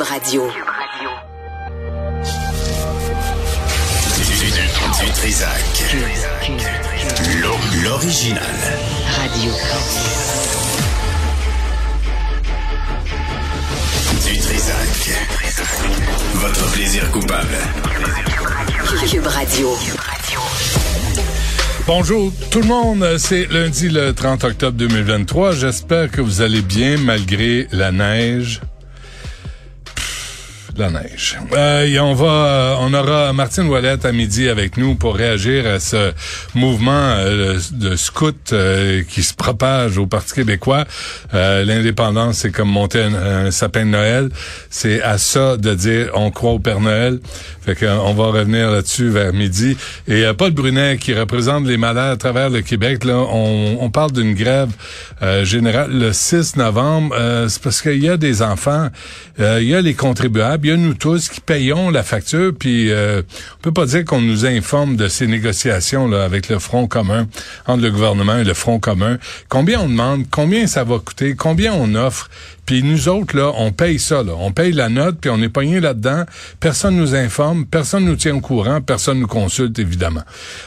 Cube Radio. Du Trisac. L'original. Radio. Du Trisac. Votre plaisir coupable. Cube Radio. Bonjour tout le monde, c'est lundi le 30 octobre 2023. J'espère que vous allez bien malgré la neige. La neige. Euh, et on va, on aura Martine Ouellette à midi avec nous pour réagir à ce mouvement euh, de scouts euh, qui se propage au Parti québécois. Euh, L'indépendance, c'est comme monter un, sapin de Noël. C'est à ça de dire on croit au Père Noël. Fait euh, va revenir là-dessus vers midi. Et euh, Paul Brunet, qui représente les malades à travers le Québec, là, on, on parle d'une grève euh, générale le 6 novembre. Euh, c'est parce qu'il y a des enfants, euh, il y a les contribuables, a nous tous qui payons la facture. Puis euh, on peut pas dire qu'on nous informe de ces négociations là avec le Front commun entre le gouvernement et le Front commun. Combien on demande, combien ça va coûter, combien on offre. Puis nous autres, là, on paye ça. Là. On paye la note, puis on est pogné là-dedans. Personne nous informe, personne nous tient au courant, personne nous consulte, évidemment.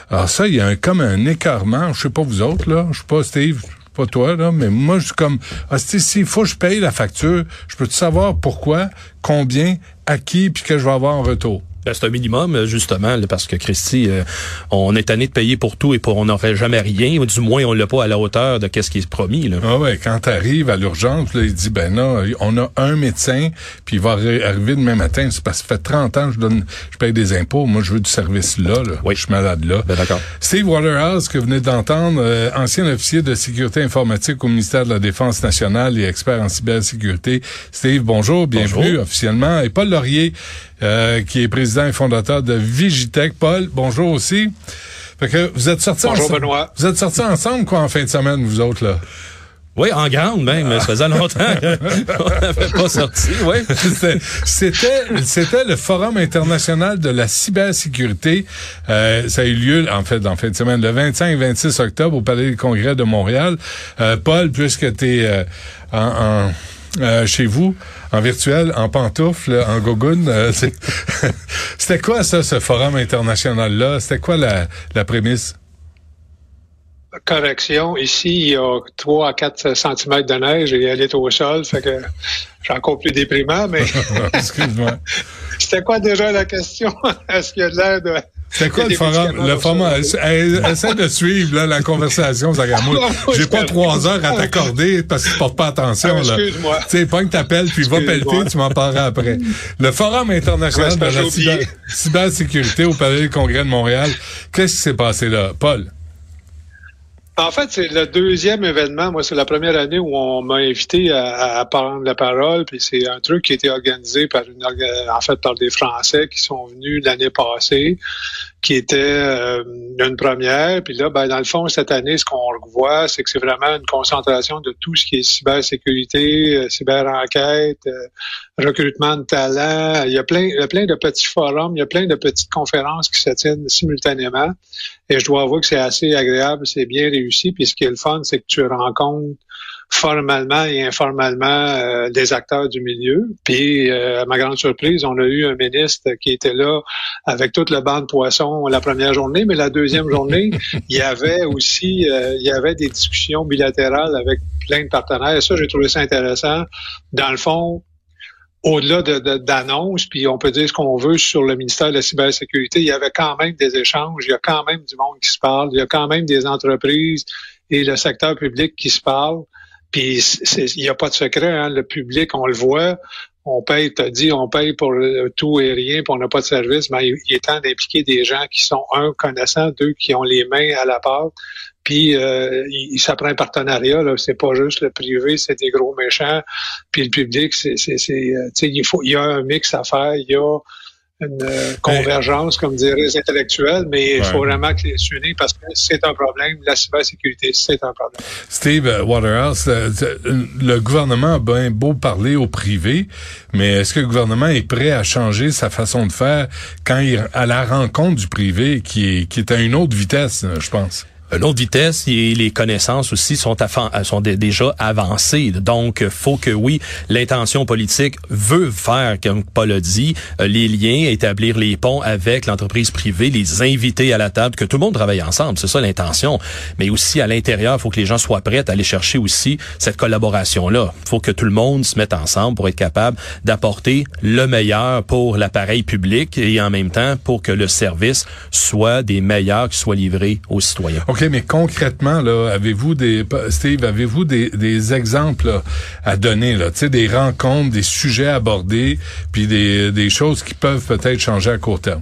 Alors ça, il y a un, comme un écartement. Je sais pas vous autres, là. Je sais pas, Steve. Pas toi, là, mais moi, je suis comme, ah, s'il faut que je paye la facture, je peux savoir pourquoi, combien, à qui, puis que je vais avoir en retour? Ben, C'est un minimum, euh, justement, là, parce que Christy, euh, on est tanné de payer pour tout et pour on n'aurait jamais rien. ou Du moins, on l'a pas à la hauteur de qu'est-ce qui est promis. Là. Ah ouais, quand t'arrives à l'urgence, il dit ben là, on a un médecin, puis il va arri- arriver demain matin. C'est parce que ça fait 30 ans que je donne, je paye des impôts. Moi, je veux du service là. là. Oui. Je suis malade là. Ben, d'accord. Steve Waterhouse, que vous venez d'entendre, euh, ancien officier de sécurité informatique au ministère de la Défense nationale et expert en cybersécurité. Steve, bonjour, bienvenue Bonjour. officiellement. Et Paul Laurier, euh, qui est président et fondateur de Vigitech. Paul, bonjour aussi. Fait que vous êtes sortis Bonjour, ensemble. Benoît. Vous êtes sortis ensemble quoi en fin de semaine, vous autres là? Oui, en grande même. Ça faisait longtemps qu'on n'avait pas sorti. Oui. C'était- C'était le Forum international de la cybersécurité. Euh, ça a eu lieu, en fait, en fin de semaine, le 25 et 26 octobre au Palais des Congrès de Montréal. Euh, Paul, puisque tu es en, en- euh, chez vous, en virtuel, en pantoufles, en gogoune, euh, c'était quoi ça, ce Forum international-là? C'était quoi la, la prémisse? Correction, ici, il y a 3 à 4 cm de neige et elle est au sol, fait que c'est encore plus déprimant, mais Excuse-moi. c'était quoi déjà la question? Est-ce qu'il y a de l'air de... C'était quoi le forum? Le forum, essaie de suivre là, la conversation, Zagamou. Oui, J'ai pas trois heures à t'accorder parce que tu portes pas attention. Ah, excuse-moi. Tu sais, pas que t'appelles puis va pelleter, tu m'en parleras après. Le Forum international c'est de la cybersécurité au Palais des Congrès de Montréal. Qu'est-ce qui s'est passé là? Paul? En fait, c'est le deuxième événement. Moi, c'est la première année où on m'a invité à, prendre la parole. Puis c'est un truc qui a été organisé par une, en fait, par des Français qui sont venus l'année passée, qui était euh, une première. Puis là, ben, dans le fond, cette année, ce qu'on voit, c'est que c'est vraiment une concentration de tout ce qui est cybersécurité, euh, cyberenquête, euh, recrutement de talents. Il y a plein, il y a plein de petits forums, il y a plein de petites conférences qui se tiennent simultanément. Et je dois avouer que c'est assez agréable, c'est bien réussi. Puis ce qui est le fun, c'est que tu rencontres formellement et informellement euh, des acteurs du milieu. Puis, euh, à ma grande surprise, on a eu un ministre qui était là avec toute le banc de poissons la première journée, mais la deuxième journée, il y avait aussi euh, il y avait des discussions bilatérales avec plein de partenaires. Et ça, j'ai trouvé ça intéressant. Dans le fond, au-delà de- de- d'annonces, puis on peut dire ce qu'on veut sur le ministère de la cybersécurité, il y avait quand même des échanges, il y a quand même du monde qui se parle, il y a quand même des entreprises et le secteur public qui se parlent. Puis il n'y a pas de secret, hein, le public, on le voit, on paye, t'as dit, on paye pour tout et rien, puis on n'a pas de service, mais il, est temps d'impliquer des gens qui sont, un, connaissants, deux, qui ont les mains à la pâte, puis euh, il, ça un partenariat, là, c'est pas juste le privé, c'est des gros méchants, puis le public, c'est, c'est, c'est euh, il faut, il y a un mix à faire, il y a une euh, convergence, comme diraient les intellectuels, mais il faut vraiment que les s'unissent parce que c'est un problème. La cybersécurité, c'est un problème. Steve euh, Waterhouse, euh, le gouvernement a bien beau parler au privé, mais est-ce que le gouvernement est prêt à changer sa façon de faire quand il à la rencontre du privé qui est qui est à une autre vitesse, je pense? L'autre vitesse et les connaissances aussi sont, déjà avancées. Donc, faut que oui, l'intention politique veut faire, comme Paul a dit, euh, les liens, établir les ponts avec l'entreprise privée, les inviter à la table, que tout le monde travaille ensemble. C'est ça l'intention. Mais aussi à l'intérieur, faut que les gens soient prêts à aller chercher aussi cette collaboration-là. Faut que tout le monde se mette ensemble pour être capable d'apporter le meilleur pour l'appareil public et en même temps pour que le service soit des meilleurs qui soient livrés aux citoyens mais concrètement, là, avez-vous des, Steve, avez-vous des, des exemples à donner, là, tu sais, des rencontres, des sujets abordés, puis des, des choses qui peuvent peut-être changer à court terme?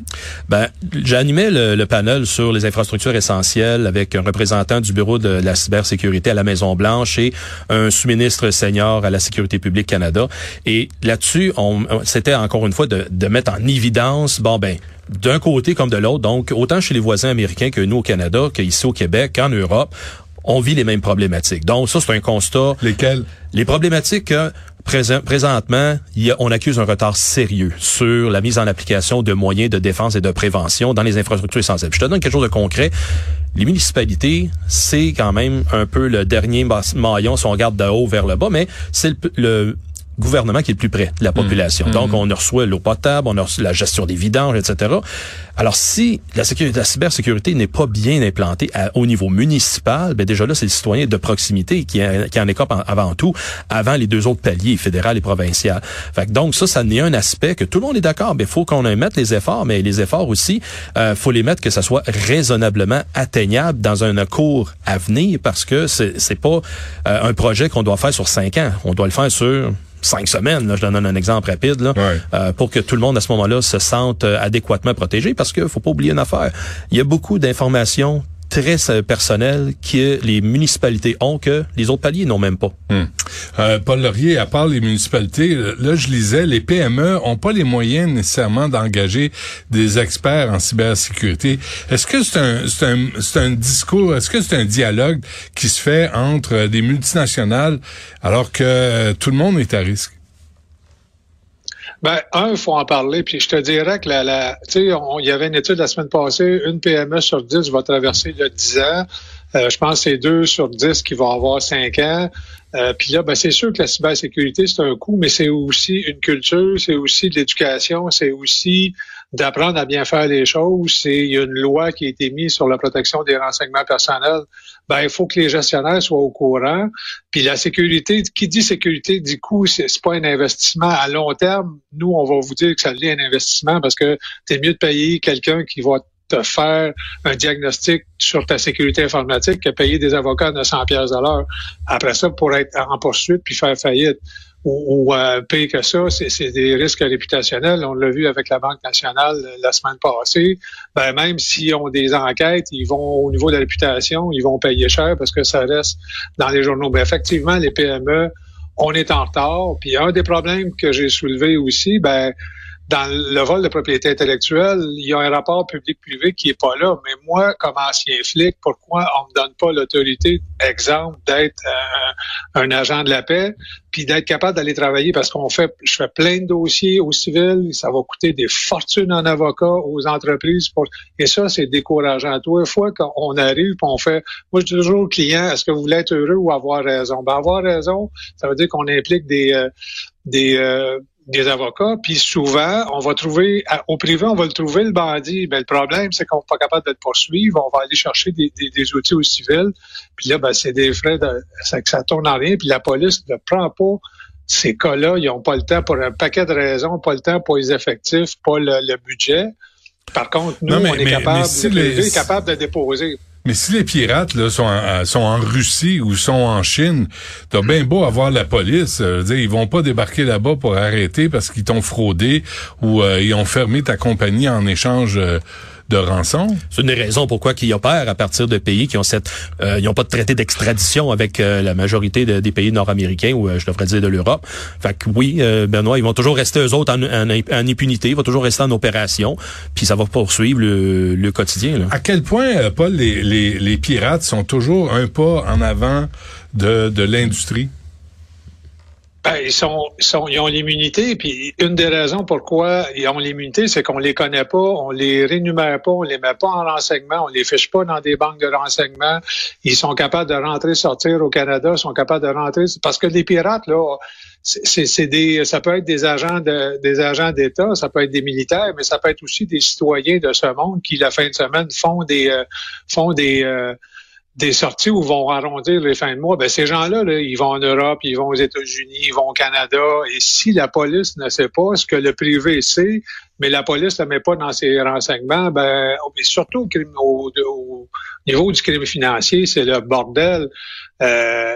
Ben, j'animais le, le panel sur les infrastructures essentielles avec un représentant du bureau de la cybersécurité à la Maison Blanche et un sous-ministre senior à la sécurité publique Canada. Et là-dessus, on, c'était encore une fois de, de mettre en évidence, bon ben, d'un côté comme de l'autre. Donc, autant chez les voisins américains que nous au Canada, qu'ici au Québec, qu'en Europe, on vit les mêmes problématiques. Donc, ça, c'est un constat. Lesquels? Les problématiques présentement, on accuse un retard sérieux sur la mise en application de moyens de défense et de prévention dans les infrastructures essentielles. Je te donne quelque chose de concret. Les municipalités, c'est quand même un peu le dernier maillon si on regarde de haut vers le bas, mais c'est le gouvernement qui est le plus près de la population. Mmh. Donc, on reçoit l'eau potable, on a reçu la gestion des vidanges, etc. Alors, si la, sécurité, la cybersécurité n'est pas bien implantée au niveau municipal, ben déjà là, c'est le citoyen de proximité qui, qui en écope avant tout, avant les deux autres paliers, fédéral et provincial. Fait que donc, ça, ça n'est un aspect que tout le monde est d'accord. Il faut qu'on mette les efforts, mais les efforts aussi, euh, faut les mettre que ça soit raisonnablement atteignable dans un cours à venir, parce que c'est pas euh, un projet qu'on doit faire sur cinq ans. On doit le faire sur cinq semaines, là, je donne un exemple rapide, là, euh, pour que tout le monde à ce moment-là se sente euh, adéquatement protégé, parce que faut pas oublier une affaire. Il y a beaucoup d'informations très personnel que les municipalités ont que les autres paliers n'ont même pas. Hmm. Euh, Paul Laurier, à part les municipalités, là je lisais, les PME ont pas les moyens nécessairement d'engager des experts en cybersécurité. Est-ce que c'est un, c'est un, c'est un discours, est-ce que c'est un dialogue qui se fait entre des multinationales alors que tout le monde est à risque? Ben, un, faut en parler. Puis je te dirais que la, la tu sais, il y avait une étude la semaine passée, une PME sur dix va traverser le 10 ans. Euh, je pense que c'est deux sur dix qui vont avoir cinq ans. Euh, puis là, ben, c'est sûr que la cybersécurité, c'est un coût, mais c'est aussi une culture, c'est aussi de l'éducation, c'est aussi d'apprendre à bien faire les choses. C'est il y a une loi qui a été mise sur la protection des renseignements personnels. Ben, il faut que les gestionnaires soient au courant. Puis la sécurité, qui dit sécurité dit coût, c'est pas un investissement à long terme. Nous, on va vous dire que ça l'est un investissement parce que c'est mieux de payer quelqu'un qui va te faire un diagnostic sur ta sécurité informatique que payer des avocats à 900 pièces à l'heure. Après ça, pour être en poursuite puis faire faillite ou, ou euh, pire que ça, c'est des risques réputationnels. On l'a vu avec la Banque nationale euh, la semaine passée. Ben, même s'ils ont des enquêtes, ils vont au niveau de la réputation, ils vont payer cher parce que ça reste dans les journaux. Ben, effectivement, les PME, on est en retard. Puis un des problèmes que j'ai soulevé aussi, ben dans le vol de propriété intellectuelle, il y a un rapport public-privé qui est pas là. Mais moi, comme ancien flic, pourquoi on me donne pas l'autorité, exemple, d'être euh, un agent de la paix, puis d'être capable d'aller travailler? Parce qu'on fait, je fais plein de dossiers au civil, ça va coûter des fortunes en avocat aux entreprises. Pour, et ça, c'est décourageant. Toi, une fois qu'on arrive, on fait, moi, je dis toujours au client, est-ce que vous voulez être heureux ou avoir raison? Ben, avoir raison, ça veut dire qu'on implique des, euh, des, euh, des avocats, puis souvent, on va trouver, au privé, on va le trouver, le bandit. Ben, le problème, c'est qu'on n'est pas capable de le poursuivre. On va aller chercher des, des, outils au civil. Puis là, ben, c'est des frais, de, ça, ça tourne en rien. Puis la police ne prend pas ces cas-là. Ils n'ont pas le temps pour un paquet de raisons, pas le temps pour les effectifs, pas le, budget. Par contre, nous, on est capable, est capable de déposer. Mais si les pirates là, sont, en, sont en Russie ou sont en Chine, t'as bien beau avoir la police. Euh, dire, ils vont pas débarquer là-bas pour arrêter parce qu'ils t'ont fraudé ou euh, ils ont fermé ta compagnie en échange euh, de rançon. C'est une des raisons pourquoi ils opèrent à partir de pays qui ont cette, euh, ils ont pas de traité d'extradition avec euh, la majorité des pays nord-américains ou euh, je devrais dire de l'Europe. Fait que oui, Benoît, ils vont toujours rester eux autres en, en, impunité, ils vont toujours rester en opération, puis ça va poursuivre le, le quotidien. Là. À quel point, Paul, les, les, les pirates sont toujours un pas en avant de, de l'industrie? Ben, ils sont, sont, ils ont l'immunité, puis une des raisons pourquoi ils ont l'immunité, c'est qu'on les connaît pas, on les rénumère pas, on les met pas en renseignement, on les fiche pas dans des banques de renseignement. Ils sont capables de rentrer, sortir au Canada, sont capables de rentrer, parce que les pirates là, c'est des, ça peut être des agents de, des agents d'État, ça peut être des militaires, mais ça peut être aussi des citoyens de ce monde qui la fin de semaine font des, euh, font des euh, des sorties où vont arrondir les fins de mois, ben ces gens-là, là, ils vont en Europe, ils vont aux États-Unis, ils vont au Canada. Et si la police ne sait pas ce que le privé sait, mais la police ne le met pas dans ses renseignements, ben surtout au, au, niveau du crime financier, c'est le bordel. Euh,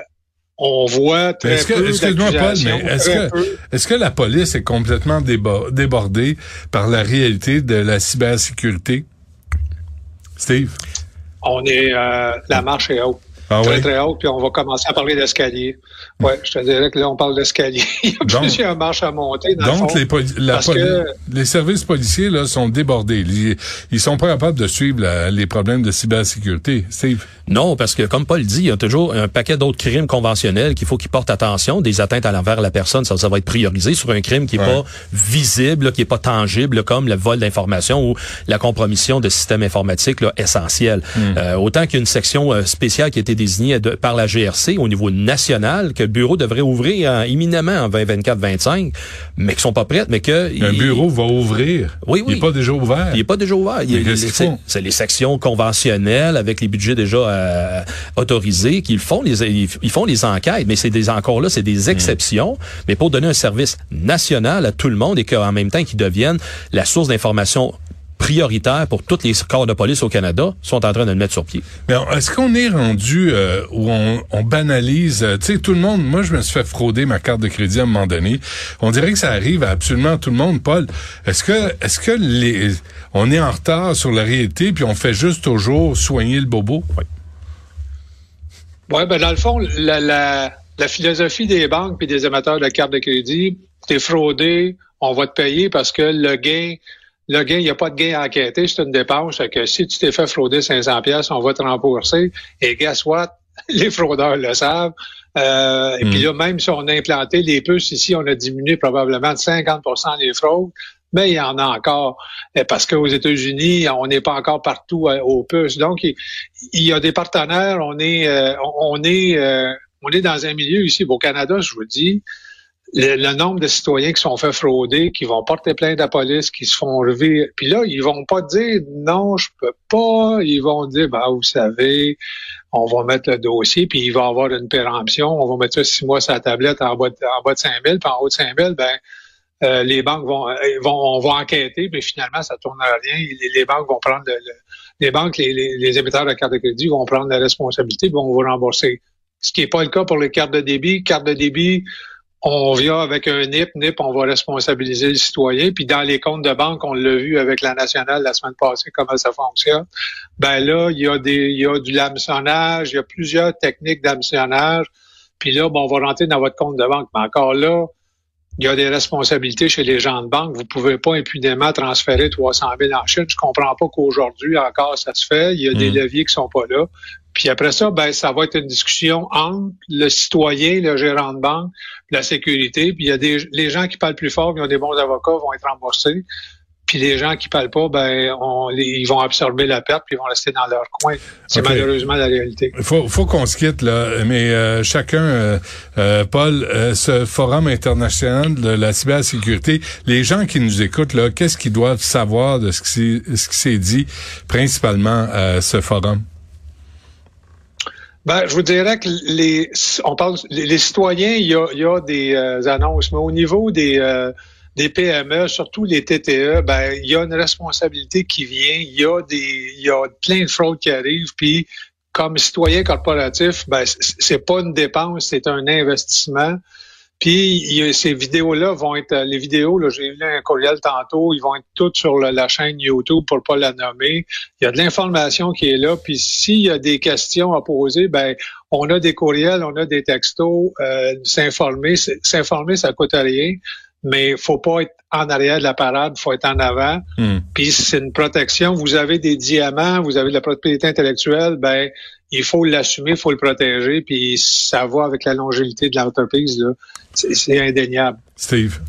on voit très est-ce que, peu Excuse-moi, Paul, mais est-ce que, peu. est-ce que la police est complètement débo- débordée par la réalité de la cybersécurité? Steve? On est euh, la marche est haute. Ah très, oui? très haute, puis on va commencer à parler d'escalier. Ouais, je te dirais que là, on parle d'escalier. Il y a Donc- plusieurs marches à monter. Dans le fond. les, la parce que- les services policiers là, sont débordés. Ils, ils sont pas capables de suivre la- les problèmes de cybersécurité. Steve? Non, parce que comme Paul dit, il y a toujours un paquet d'autres crimes conventionnels qu'il faut qu'ils portent attention. Des atteintes à l'envers de la personne, ça, ça va être priorisé sur un crime qui est Ouais. pas visible, là, qui est pas tangible, comme le vol d'informations ou la compromission de systèmes informatiques là, essentiels. Euh, autant qu'il y a une section euh, spéciale qui a été de- par la GRC au niveau national, que le bureau devrait ouvrir euh, imminemment en 2024-25, mais qui sont pas prêtes, mais que... Un il- bureau va ouvrir. Oui, oui. Il n'est pas déjà ouvert. il n'est pas déjà ouvert. C'est- les sections conventionnelles avec les budgets déjà euh, autorisés qu'ils font les ils font les enquêtes, mais c'est des encore là c'est Hmm. des exceptions, mais pour donner un service national à tout le monde et qu'en même temps qu'ils deviennent la source d'information prioritaire pour tous les corps de police au Canada, sont en train de le mettre sur pied. Mais est-ce qu'on est rendu euh, où on, on banalise, euh, tu sais, tout le monde, moi je me suis fait frauder ma carte de crédit à un moment donné. On dirait que ça arrive à absolument tout le monde, Paul. Est-ce que est-ce que les on est en retard sur la réalité puis on fait juste toujours soigner le bobo? Oui, ben dans le fond, la, la, la philosophie des banques et des émetteurs de cartes de crédit, t'es fraudé, on va te payer parce que le gain, le gain, il n'y a pas de gain à enquêter, c'est une dépense. Que si tu t'es fait frauder 500 pièces, on va te rembourser. Et guess what? Les fraudeurs le savent. Euh, Et puis là, même si on a implanté les puces ici, on a diminué probablement de 50% les fraudes. Mais il y en a encore euh, parce qu'aux États-Unis, on n'est pas encore partout euh, aux puces. Donc, il, y a des partenaires. On est, euh, on est, euh, on est dans un milieu ici au Canada. Je vous dis, le, le nombre de citoyens qui sont fait frauder, qui vont porter plainte à la police, qui se font relever. Puis là, ils vont pas dire non, je peux pas. Ils vont dire, bah vous savez, on va mettre le dossier, puis il va avoir une péremption. On va mettre ça six mois sur la tablette en bas de, en bas de 5 000, puis en haut de 5 000, ben euh, les banques vont, euh, vont, on va enquêter, mais finalement, ça tourne à rien. Les, banques vont prendre le, le- les banques, les, les, émetteurs de cartes de crédit vont prendre la responsabilité, vont vous rembourser. Ce qui n'est pas le cas pour les cartes de débit. Carte de débit, on vient avec un NIP, NIP, on va responsabiliser le citoyen. Puis dans les comptes de banque, on l'a vu avec la nationale la semaine passée, comment ça fonctionne. Ben là, il y a des, il y a du lhameçonnage, il y a plusieurs techniques d'hameçonnage. Puis là, bon, on va rentrer dans votre compte de banque. Mais encore là, il y a des responsabilités chez les gens de banque. Vous pouvez pas impunément transférer 300 000 en Chine. Je comprends pas qu'aujourd'hui encore ça se fait. Il y a des Mm. leviers qui sont pas là. Puis après ça, ben ça va être une discussion entre le citoyen, le gérant de banque, la sécurité. Puis il y a des les gens qui parlent plus fort, qui ont des bons avocats, vont être remboursés. Puis les gens qui parlent pas, ben on, ils vont absorber la perte puis ils vont rester dans leur coin. C'est malheureusement la réalité. Il faut, faut qu'on se quitte là, mais euh, chacun, euh, euh, Paul, euh, ce forum international de la cybersécurité, les gens qui nous écoutent là, qu'est-ce qu'ils doivent savoir de ce qui s'est- ce qui s'est dit principalement à ce forum? Ben, je vous dirais que les, on parle, les, citoyens, il y a, il y a des euh, annonces, mais au niveau des, euh, des PME, surtout les TTE, ben, il y a une responsabilité qui vient. Il y a des, il y a plein de fraudes qui arrivent. Puis, comme citoyen corporatif, ben, c'est pas une dépense, c'est un investissement. Puis il y a- ces vidéos-là vont être, les vidéos, là, j'ai vu un courriel tantôt, ils vont être toutes sur la chaîne YouTube pour pas la nommer. Il y a de l'information qui est là. Puis s'il y a des questions à poser, ben on a des courriels, on a des textos. Euh, s'informer, s'informer, ça coûte rien, mais faut pas être en arrière de la parade, faut être en avant. Hmm. Puis c'est une protection. Vous avez des diamants, vous avez de la propriété intellectuelle, ben il faut l'assumer, il faut le protéger, puis ça va avec la longévité de l'entreprise. c'est indéniable. Steve?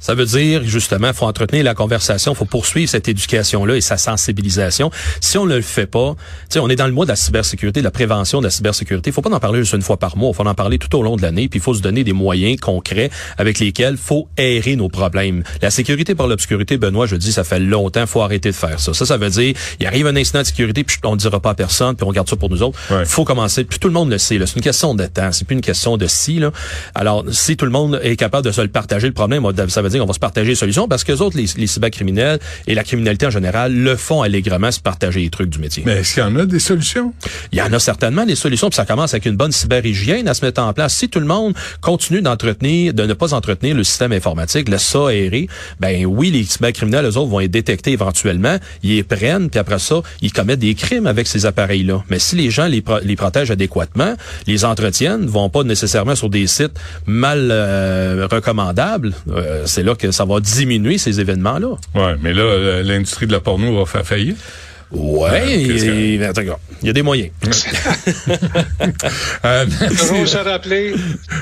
Ça veut dire, justement, faut entretenir la conversation, faut poursuivre cette éducation-là et sa sensibilisation. Si on ne le fait pas, tu sais, on est dans le mois de la cybersécurité, de la prévention de la cybersécurité. Il faut pas en parler juste une fois par mois. Faut en parler tout au long de l'année. Puis il faut se donner des moyens concrets avec lesquels faut aérer nos problèmes. La sécurité par l'obscurité, Benoît, je dis, ça fait longtemps. Faut arrêter de faire ça. Ça, ça veut dire, il arrive un incident de sécurité, puis on ne dira pas à personne, puis on garde ça pour nous autres. Ouais. Faut commencer. Puis tout le monde le sait. C'est une question de temps. C'est plus une question de si. Là. Alors, si tout le monde est capable de se le partager, le problème, ça veut dire qu'on va se partager les solutions parce que les autres, les, les cybercriminels et la criminalité en général, le font allègrement se partager les trucs du métier. Mais est-ce qu'il y en a des solutions? Il y en a certainement des solutions, puis ça commence avec une bonne cyberhygiène à se mettre en place. Si tout le monde continue d'entretenir, de ne pas entretenir le système informatique, ça aérer, ben oui, les cybercriminels, eux autres, vont être détectés éventuellement, ils les prennent, puis après ça, ils commettent des crimes avec ces appareils-là. Mais si les gens les, pro- les protègent adéquatement, les entretiennent, vont pas nécessairement sur des sites mal euh, recommandables, euh, c'est là que ça va diminuer ces événements-là. Ouais, mais là, euh, l'industrie de la porno va faire faillite. Ouais, cas, il y a des moyens. Euh. Toujours se rappeler,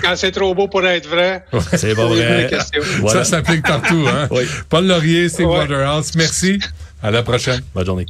quand c'est trop beau pour être vrai, C'est pas vrai. Voilà. Ça s'applique partout. Hein? Oui. Paul Laurier, Ouais. Waterhouse, merci. À la prochaine. Bonne journée.